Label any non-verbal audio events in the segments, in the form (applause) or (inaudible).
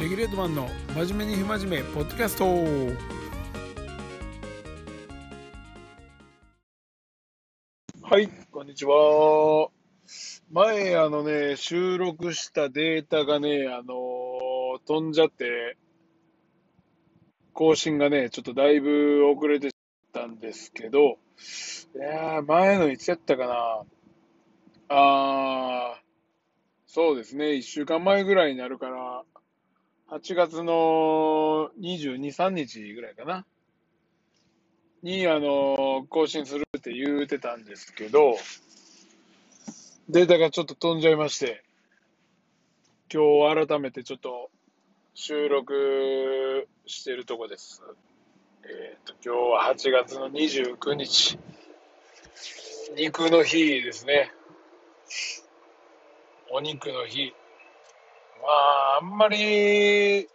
レギュレートマンの真面目に不真面目ポッドキャスト。はいこんにちは。前あのね収録したデータがねあの飛んじゃって更新がねちょっとだいぶ遅れてたんですけどいや前のいつやったかな。あーそうですね1週間前ぐらいになるから8月の22、3日ぐらいかな。に、あの、更新するって言うてたんですけど、データがちょっと飛んじゃいまして、今日改めてちょっと収録してるとこです。えっ、ー、と、今日は8月の29日、肉の日ですね。お肉の日。まあ、あんまり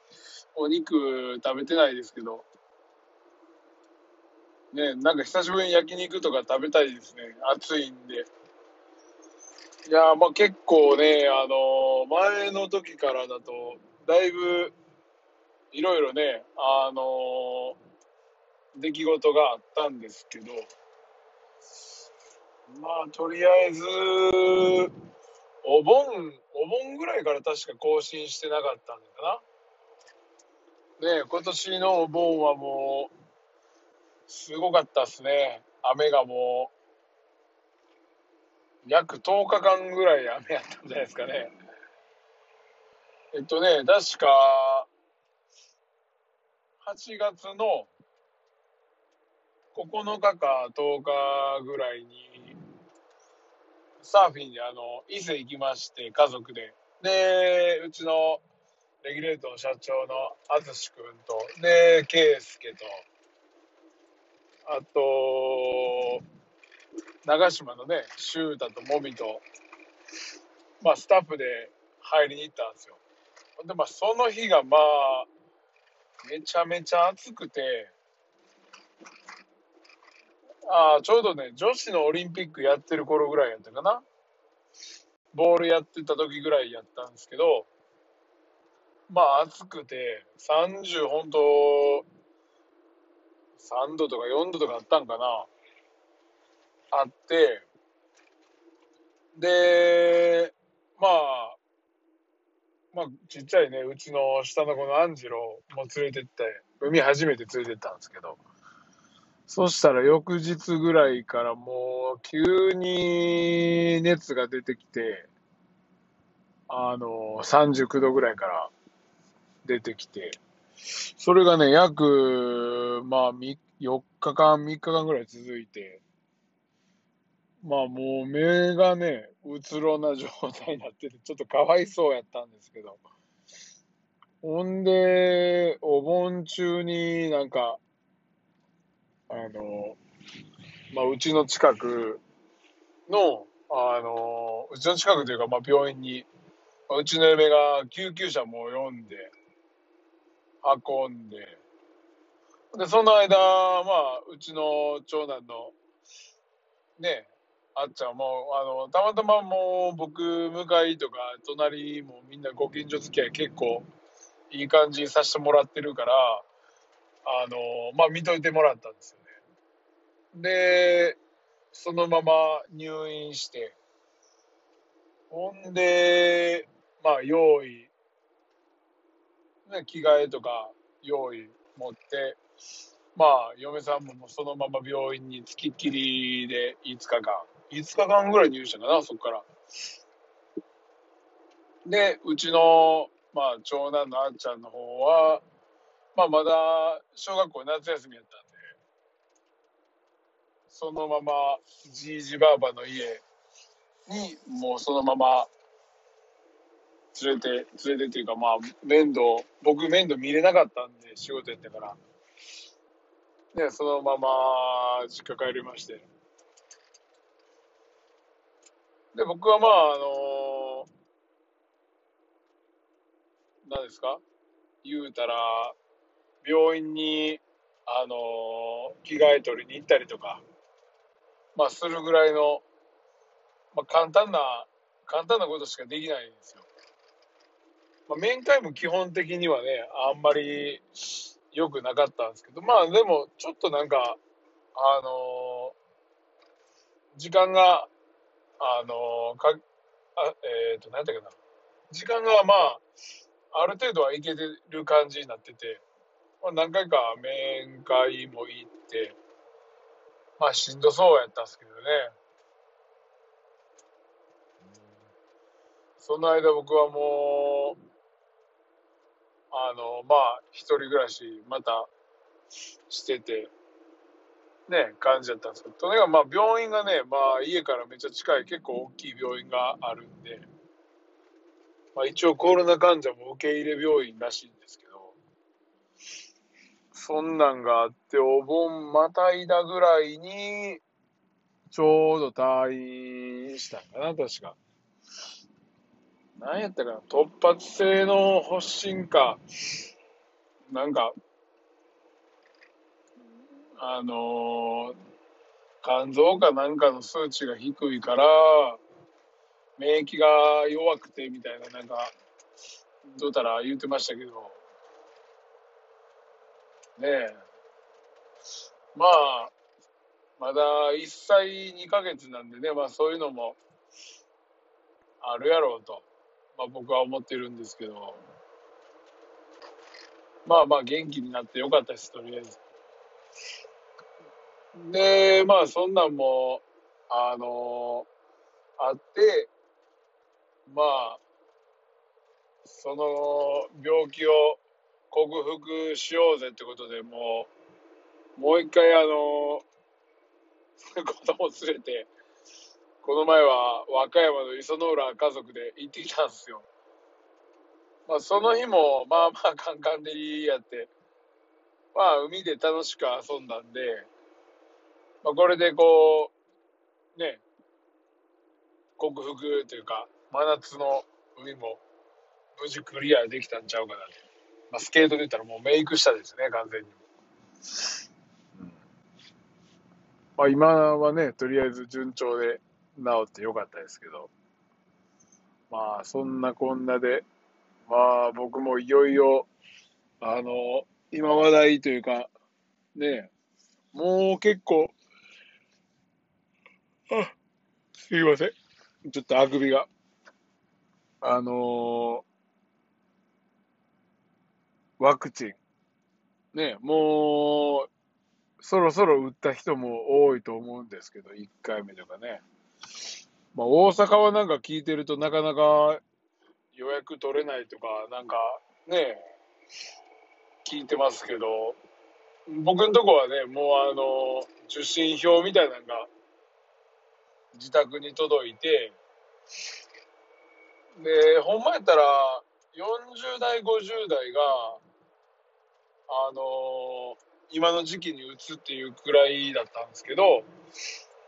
お肉食べてないですけど、ね、なんか久しぶりに焼肉とか食べたいですね。暑いんで。いやまあ結構ね、あの前の時からだと、だいぶ、いろいろね、あの出来事があったんですけど、まあ、とりあえず、お盆、お盆ぐらいから確か更新してなかったんだかな。ね今年のお盆はもう、すごかったっすね。雨がもう、約10日間ぐらい雨やったんじゃないですかね。えっとね、確か、8月の9日か10日ぐらいに、サーフィンであの、伊勢行きまして、家族で。で、うちのレギュレートの社長の淳君と、で、圭介と、あと、長島のね、修太ともみと、まあ、スタッフで入りに行ったんですよ。で、まあ、その日がまあ、めちゃめちゃ暑くて、ああ、ちょうどね、女子のオリンピックやってる頃ぐらいやったかな。ボールやってた時ぐらいやったんですけど、まあ暑くて、30本当、3度とか4度とかあったんかな。あって、で、まあ、まあ、ちっちゃいね、うちの下の子のアンジロも連れてって、海初めて連れてったんですけど、そしたら翌日ぐらいからもう急に熱が出てきて、あの、39度ぐらいから出てきて、それがね、約、まあ、4日間、3日間ぐらい続いて、まあもう目がね、うつろな状態になってて、ちょっとかわいそうやったんですけど、ほんで、お盆中になんか、あの、まあ、うちの近くの、あの、うちの近くというか、まあ、病院に、うちの嫁が救急車も呼んで、運んで、で、その間、まあ、うちの長男の、ね、あっちゃんも、あの、たまたまもう僕、向かいとか、隣もみんなご近所付き合い結構いい感じにさせてもらってるから、あの、まあ、見といてもらったんですよ。で、そのまま入院して、ほんで、まあ、用意、ね、着替えとか用意持って、まあ、嫁さんもそのまま病院につきっきりで5日間、5日間ぐらい入院したかな、そこから。で、うちの、まあ、長男のあっちゃんの方は、まあ、まだ小学校夏休みやったん、そのままじいじばあばの家に、もうそのまま連れて、連れてっていうか、まあ、面倒、僕面倒見れなかったんで、仕事やってから。で、そのまま実家帰りまして。で、僕はまあ、あの、何ですか？言うたら、病院に、あの、着替え取りに行ったりとか、まあ、するぐらいの、まあ、簡単な、簡単なことしかできないんですよ。まあ、面会も基本的にはね、あんまり良くなかったんですけど、まあでも、ちょっとなんか、あのー、時間が、あのー、か、あえっ、ー、と、何だっけな。時間がまあ、ある程度はいけてる感じになってて、まあ、何回か面会も行って、まあしんどそうやったんですけどね。その間僕はもう、あの、まあ、一人暮らし、また、してて、ね、感じだったんですけど、とにかくまあ、病院がね、まあ、家からめっちゃ近い、結構大きい病院があるんで、まあ、一応コロナ患者も受け入れ病院らしいんですけど、そんなんがあって、お盆またいだぐらいに、ちょうど退院したんかな、確か。何やったかな、突発性の発疹か、なんか、あのー、肝臓かなんかの数値が低いから、免疫が弱くてみたいな、なんか、どうたら言うてましたけど、ねえ。まあ、まだ1歳2ヶ月なんでね、まあそういうのもあるやろうと。まあ、僕は思ってるんですけど、まあまあ元気になってよかったです、とりあえず。で、まあそんなんも、あのあって、まあ、その病気を克服しようぜってことでもう、もう一回あの、(laughs) 子供連れて、この前は和歌山の磯の浦家族で行ってきたんですよ。まあ、その日も、まあまあカンカンでいいやって、まあ海で楽しく遊んだんで、まあこれでこう、ね、克服というか、真夏の海も無事クリアできたんちゃうかなと。まあスケートで言ったらもうメイクしたですね、完全に。まあ今はね、とりあえず順調で、治ってよかったですけど、まあ、そんなこんなで、まあ、僕もいよいよ、あの、今話題というか、ね、もう結構、あ、すいません。ちょっとあくびが。あのー、ワクチン。ね、もう、そろそろ打った人も多いと思うんですけど、1回目とかね。まあ、大阪はなんか聞いてるとなかなか予約取れないとか、なんかね、聞いてますけど、僕のとこはね、もうあの、受信票みたいなのが自宅に届いて、で、ほんまやったら、40代、50代が、あの今の時期に打つっていうくらいだったんですけど、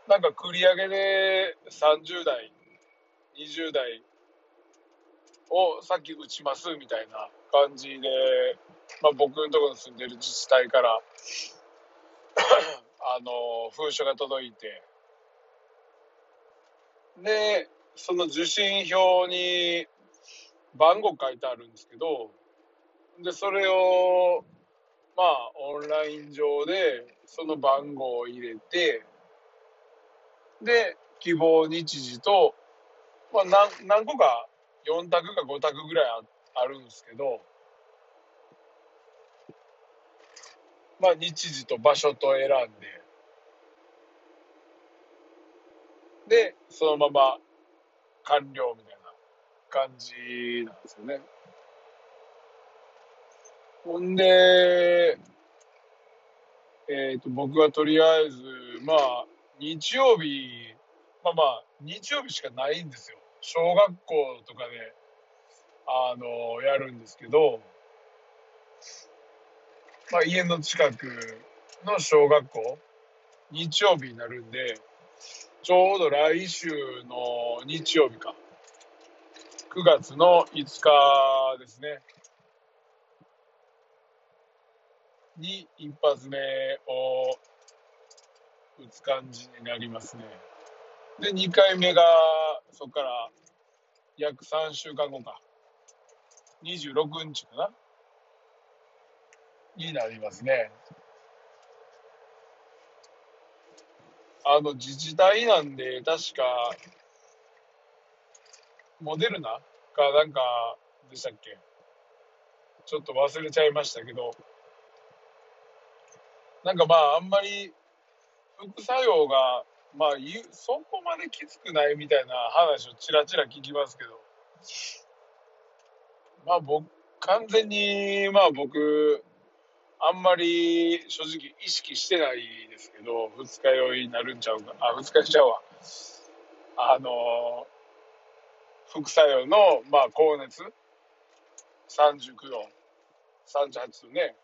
なんか繰り上げで30代、20代をさっき打ちますみたいな感じで、まあ、僕のところに住んでる自治体から (coughs) あの、封書が届いて、で、その受信票に番号書いてあるんですけど、で、それを、まあ、オンライン上で、その番号を入れて、で、希望日時と、まあ、何何個か、4択か5択ぐらいああるんですけど、まあ、日時と場所と選んで、で、そのまま完了みたいな感じなんですよね。ほんで、えっ、ー、と、僕はとりあえず、まあ、日曜日、まあまあ、日曜日しかないんですよ。小学校とかで、あの、やるんですけど、まあ家の近くの小学校、日曜日になるんで、ちょうど来週の日曜日か。9月の5日ですね。に一発目を打つ感じになりますね。で、2回目が、そこから約3週間後か、26日かなになりますね。あの、自治体なんで、確か、モデルナかなんかでしたっけちょっと忘れちゃいましたけど、なんかまあ、あんまり副作用が、まあ、そこまできつくないみたいな話をちらちら聞きますけど、まあ僕、完全に、まあ僕、あんまり正直意識してないですけど、二日酔いになるんちゃうか、あ、二日酔いちゃうわ。あの、副作用の、まあ高熱、39度、38度ね、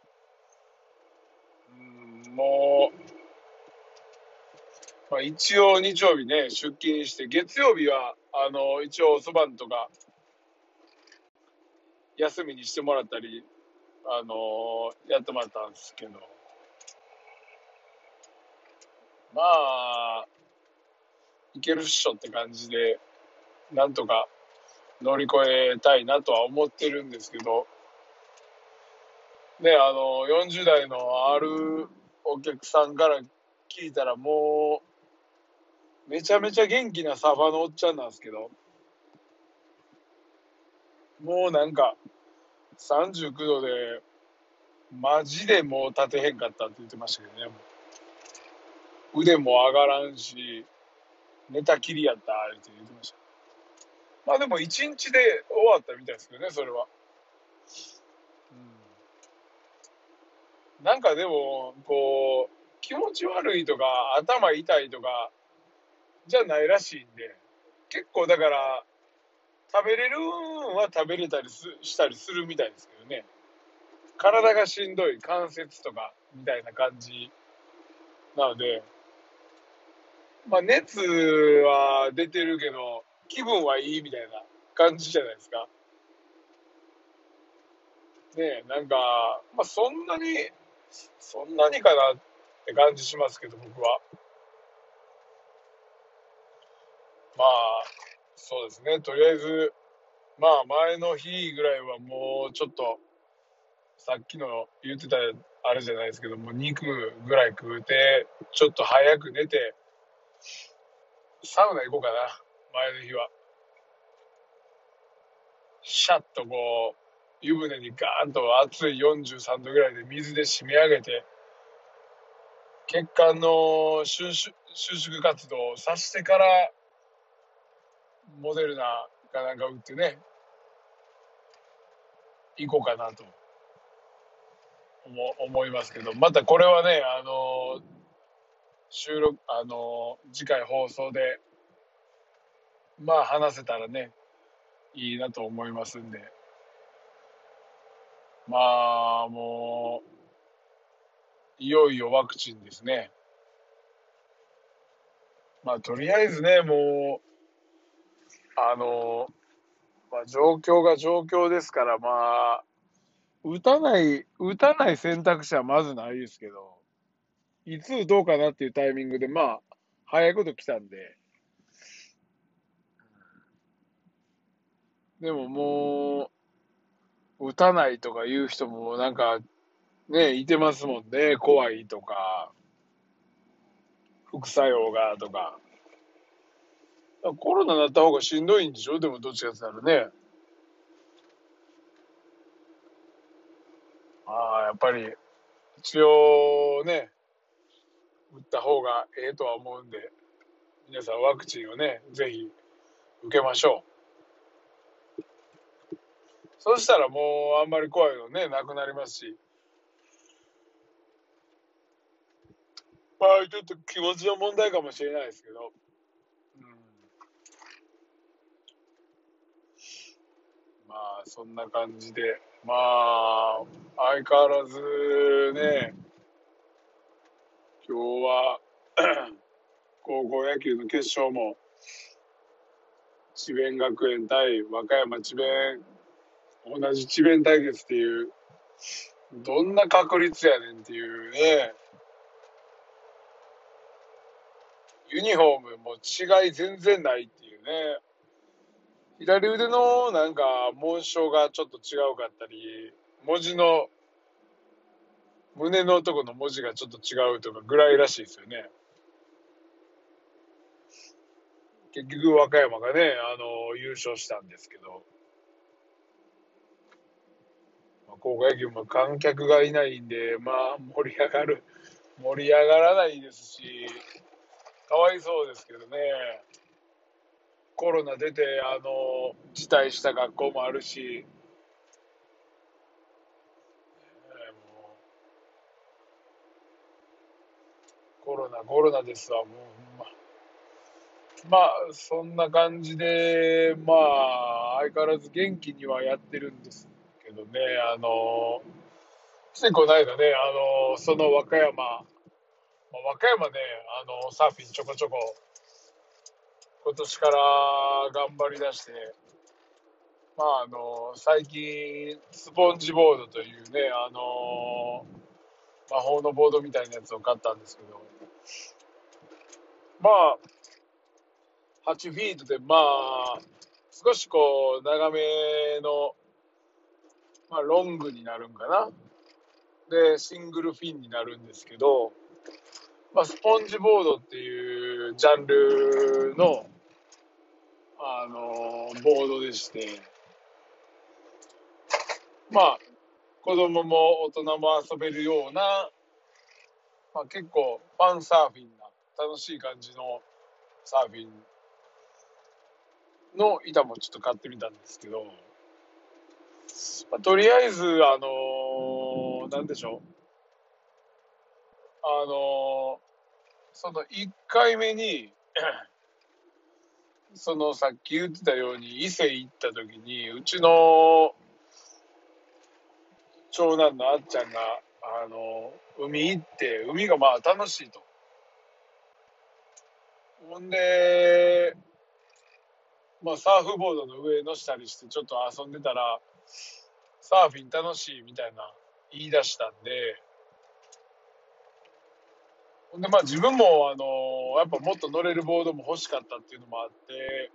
うん、もう、まあ、一応日曜日ね、出勤して、月曜日は、あの、一応そばんとか、休みにしてもらったり、あのやってもらったんですけど、まあ、いけるっしょって感じで、なんとか乗り越えたいなとは思ってるんですけど、ね、あの、40代のあるお客さんから聞いたらもう、めちゃめちゃ元気なサバのおっちゃんなんですけど、もうなんか、39度で、マジでもう立てへんかったって言ってましたけどね。腕も上がらんし、寝たきりやった、って言ってました。まあでも1日で終わったみたいですけどね、それは。なんかでも、こう、気持ち悪いとか、頭痛いとか、じゃないらしいんで、結構だから、食べれるんは食べれたりすしたりするみたいですけどね。体がしんどい関節とかみたいな感じなので、まあ熱は出てるけど、気分はいいみたいな感じじゃないですか。ねえ、なんか、まあそんなに、そんなにかなって感じしますけど、僕は。まあ、そうですね。とりあえず、まあ前の日ぐらいはもうちょっと、さっきの言ってたあれじゃないですけども、肉ぐらい食うて、ちょっと早く寝て、サウナ行こうかな。前の日は。シャッとこう、湯船にガーンと熱い43度ぐらいで水で締め上げて、血管の収縮活動をさしてからモデルナかなんか打ってね、行こうかなと思思いますけど、またこれはね、あの、収録、あの、次回放送で、まあ話せたらね、いいなと思いますんで、まあもう、いよいよワクチンですね。まあとりあえずね、もう、あの、まあ、状況が状況ですから、まあ、打たない、打たない選択肢はまずないですけど、いつ打とうかなっていうタイミングで、まあ、早いこと来たんで、でももう、打たないとか言う人もなんか、ね、いてますもんね。怖いとか、副作用がとか。コロナになった方がしんどいんでしょ？でもどっちかって言ったらね。ああ、やっぱり、一応ね、打った方がええとは思うんで、皆さんワクチンをね、ぜひ受けましょう。そしたらもうあんまり怖いのね、なくなりますし。まあちょっと気持ちの問題かもしれないですけど。まあ、そんな感じで、まあ、相変わらずね、今日は (coughs) 高校野球の決勝も、智弁学園対和歌山智弁、同じ智弁対決っていう、どんな確率やねんっていうね、ユニフォームも違い全然ないっていうね、左腕のなんか紋章がちょっと違うかったり、文字の、胸のとこの文字がちょっと違うとかぐらいらしいですよね。結局和歌山がね、あの、優勝したんですけど、高校野球も観客がいないんで、まあ盛り上がる、盛り上がらないですし、かわいそうですけどね。コロナ出て、あの、辞退した学校もあるし、コロナ、コロナですわ、もうほんま。まあ、そんな感じで、まあ、相変わらず元気にはやってるんですけどね、あの、ついこの間ね、あの、その和歌山、まあ、和歌山ね、あの、サーフィンちょこちょこ今年から頑張りだして、まあ、あの、最近、スポンジボードというね、あの、魔法のボードみたいなやつを買ったんですけど、まあ、8フィートで、まあ、少しこう、長めの、まあ、ロングになるんかな。で、シングルフィンになるんですけど、まあ、スポンジボードっていうジャンルの、あのボードでして、まあ、子供も大人も遊べるような、まあ、結構ファンサーフィンな楽しい感じのサーフィンの板もちょっと買ってみたんですけど、まあ、とりあえず、あのー、なんでしょう。あのー、その1回目に (coughs) そのさっき言ってたように伊勢行った時にうちの長男のあっちゃんがあの海行って海がまあ楽しいと。ほんでまあサーフボードの上乗したりしてちょっと遊んでたらサーフィン楽しいみたいな言い出したんでほんでまあ自分もあのやっぱもっと乗れるボードも欲しかったっていうのもあって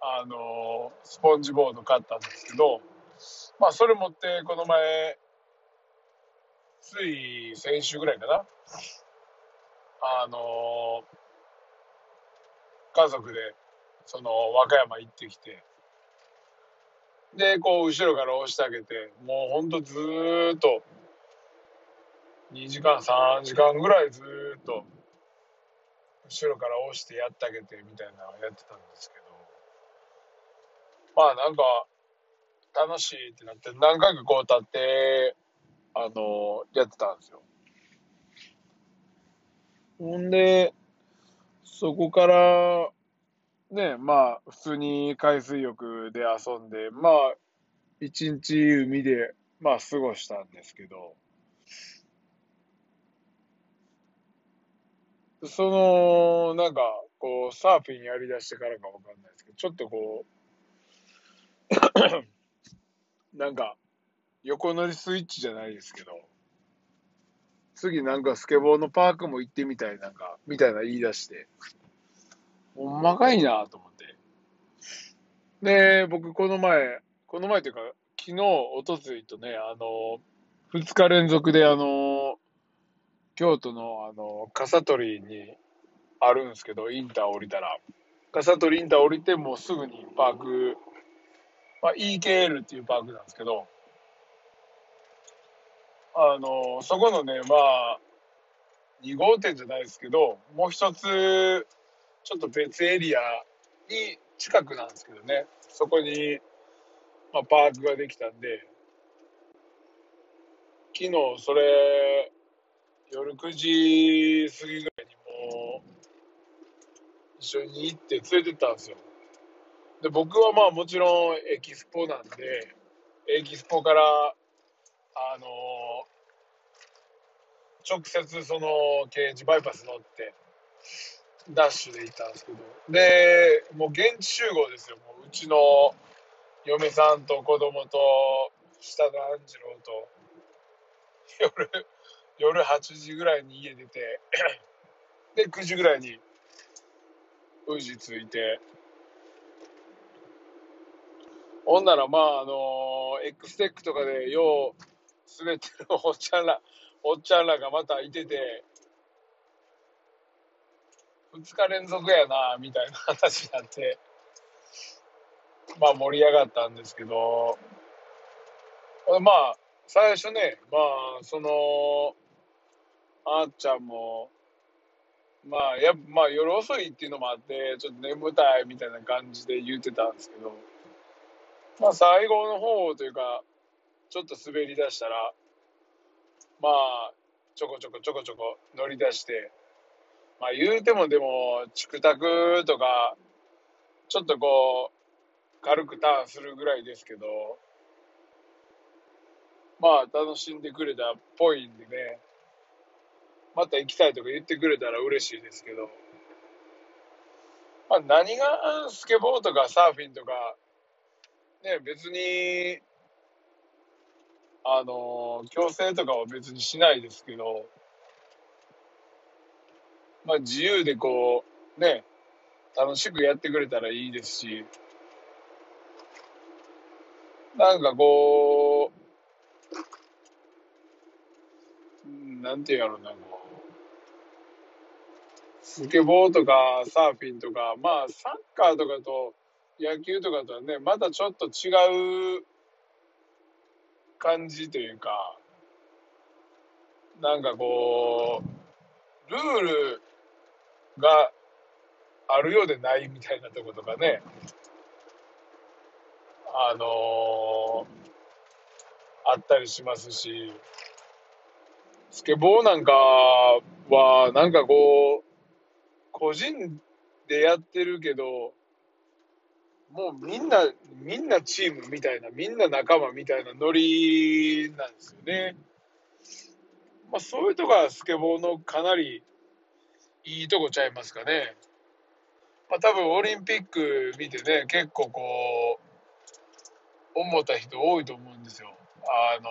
あのスポンジボード買ったんですけどまあそれ持ってこの前つい先週ぐらいかなあの家族でその和歌山行ってきてでこう後ろから押してあげてもうほんとずーっと。2時間3時間ぐらいずっと。後ろから押してやってあげてみたいなのやってたんですけど。まあなんか楽しいってなって何回かこう立ってあのやってたんですよ。ほんでそこからねまあ普通に海水浴で遊んでまあ一日海でまあ過ごしたんですけど。その、なんか、こう、サーフィンやりだしてからかわかんないですけど、ちょっとこう、(coughs) なんか、横乗りスイッチじゃないですけど、次なんかスケボーのパークも行ってみたい、なんか、みたいな言い出して、ほんまかいなと思って。で、僕この前、この前というか、昨日、おとついとね、あの、二日連続であの、京都のあの、笠取にあるんですけど、インター降りたら、笠取インター降りてもうすぐにパーク、まあ、EKL っていうパークなんですけど、あの、そこのね、まあ、2号店じゃないですけど、もう一つ、ちょっと別エリアに近くなんですけどね、そこに、まあ、パークができたんで、昨日それ、夜9時過ぎぐらいにもう、一緒に行って連れてったんですよ。で、僕はまあもちろんエキスポなんで、エキスポから、あの直接その刑事バイパス乗って、ダッシュで行ったんですけど、で、もう現地集合ですよ。もううちの嫁さんと子供と、下のアンジローと、夜、夜8時ぐらいに家出てで、9時ぐらいに宇治着いて、ほんなら、まあ、あの、X テックとかでよう滑ってるおっちゃんら、おっちゃんらがまたいてて、2日連続やな、みたいな話になって、(laughs) まあ盛り上がったんですけど、まあ、最初ね、まあ、その、あっちゃんも、まあ、やまあ、夜遅いっていうのもあって、ちょっと眠たいみたいな感じで言ってたんですけど、まあ、最後の方というか、ちょっと滑り出したら、まあ、ちょこちょこちょこちょこ乗り出して、まあ、言うてもでも、チクタクとか、ちょっとこう、軽くターンするぐらいですけど、まあ、楽しんでくれたっぽいんでね、また行きたいとか言ってくれたら嬉しいですけど、まあ、何がスケボーとかサーフィンとか、ね、別に、あの、強制とかは別にしないですけど、まあ、自由でこう、ね、楽しくやってくれたらいいですし、なんかこう、なんていうやろうな、こう、スケボーとかサーフィンとか、まあサッカーとかと野球とかとはね、またちょっと違う感じというか、なんかこう、ルールがあるようでないみたいなとことかね、あのー、あったりしますし、スケボーなんかは、なんかこう、個人でやってるけど、もうみんな、みんなチームみたいな、みんな仲間みたいなノリなんですよね。まあそういうとこはスケボーのかなりいいとこちゃいますかね。まあ多分オリンピック見てね、結構こう、思った人多いと思うんですよ。あの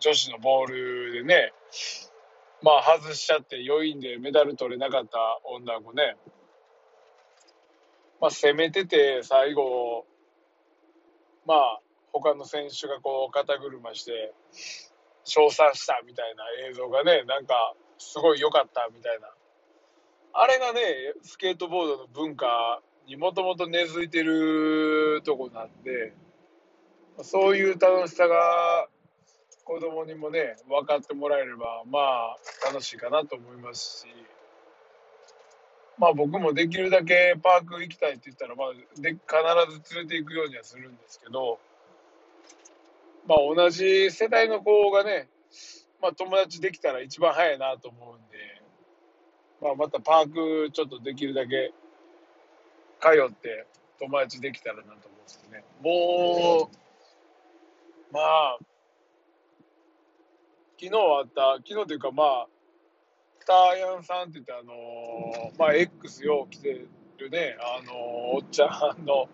女子のボールでね、まあ外しちゃって余韻でメダル取れなかった女の子ね。まあ攻めてて最後、まあ他の選手がこう肩車して称賛したみたいな映像がね、なんかすごい良かったみたいな。あれがね、スケートボードの文化にもともと根付いてるとこなんで、そういう楽しさが子供にもね、分かってもらえれば、まあ、楽しいかなと思いますし、まあ僕もできるだけパーク行きたいって言ったら、まあ、で必ず連れて行くようにはするんですけど、まあ同じ世代の子がね、まあ友達できたら一番早いなと思うんで、まあまたパークちょっとできるだけ通って友達できたらなと思うんですけどね。もう、まあ、昨日あった、昨日というかまあ、ターヤンさんって言ってあのー、まあ X よう来てるね、あのー、おっちゃんの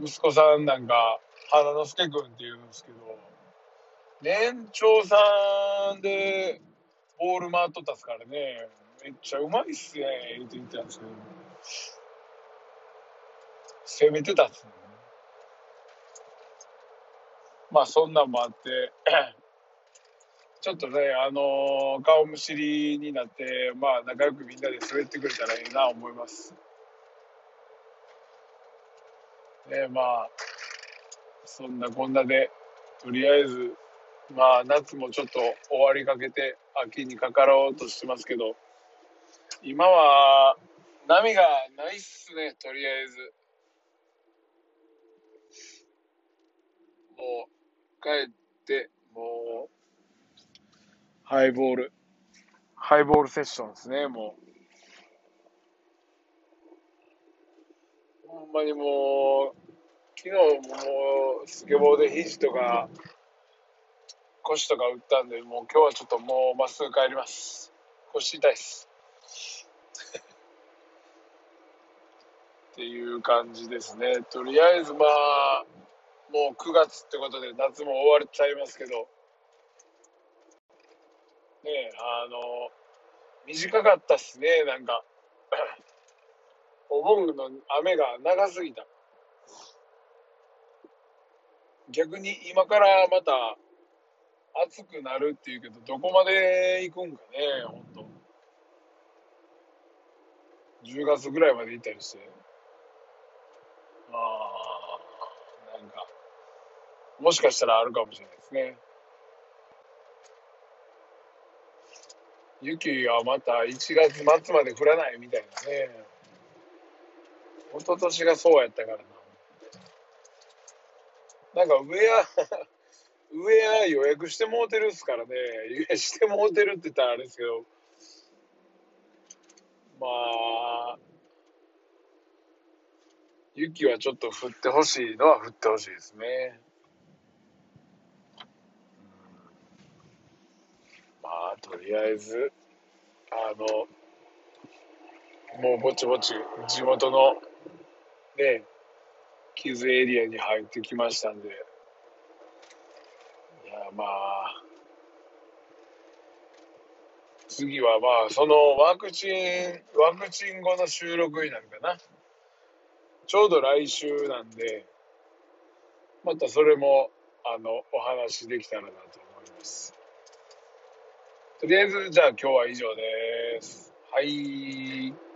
息子さんなんか、花之助君っていうんですけど、年長さんでボール回っとったっすからね、めっちゃうまいっすね、言って言ってたんですけど、攻めてたっすね。まあそんなんもあって、(coughs) ちょっとね、あのー、顔見知りになって、まあ、仲良くみんなで滑ってくれたらいいな思います。ね、まあ、そんなこんなで、とりあえず、まあ、夏もちょっと終わりかけて、秋にかかろうとしてますけど、今は、波がないっすね、とりあえず。もう、帰って、もう、ハイボール。ハイボールセッションですね、もう。ほんまにもう、昨日もスケボーで肘とか、腰とか打ったんで、もう今日はちょっともうまっすぐ帰ります。腰痛いっす。っていう感じですね。とりあえずまあ、もう9月ってことで夏も終わっちゃいますけど、ねあの、短かったっすね、なんか。お盆の雨が長すぎた。逆に今からまた暑くなるっていうけど、どこまで行くんかね、ほんと。10月ぐらいまで行ったりして。ああ、なんか、もしかしたらあるかもしれないですね。雪はまた1月末まで降らないみたいなね。一昨年がそうやったからな。なんかウェア、ウェア予約してもうてるっすからね。いや、してもうてるって言ったらあれですけど。まあ、雪はちょっと降ってほしいのは降ってほしいですね。まあ、とりあえず、あの、もうぼちぼち地元のね、傷エリアに入ってきましたんで、まあ、次はまあ、そのワクチン、ワクチン後の収録になるかな。ちょうど来週なんで、またそれも、あの、お話できたらなと思います。とりあえず、じゃあ今日は以上です。はい。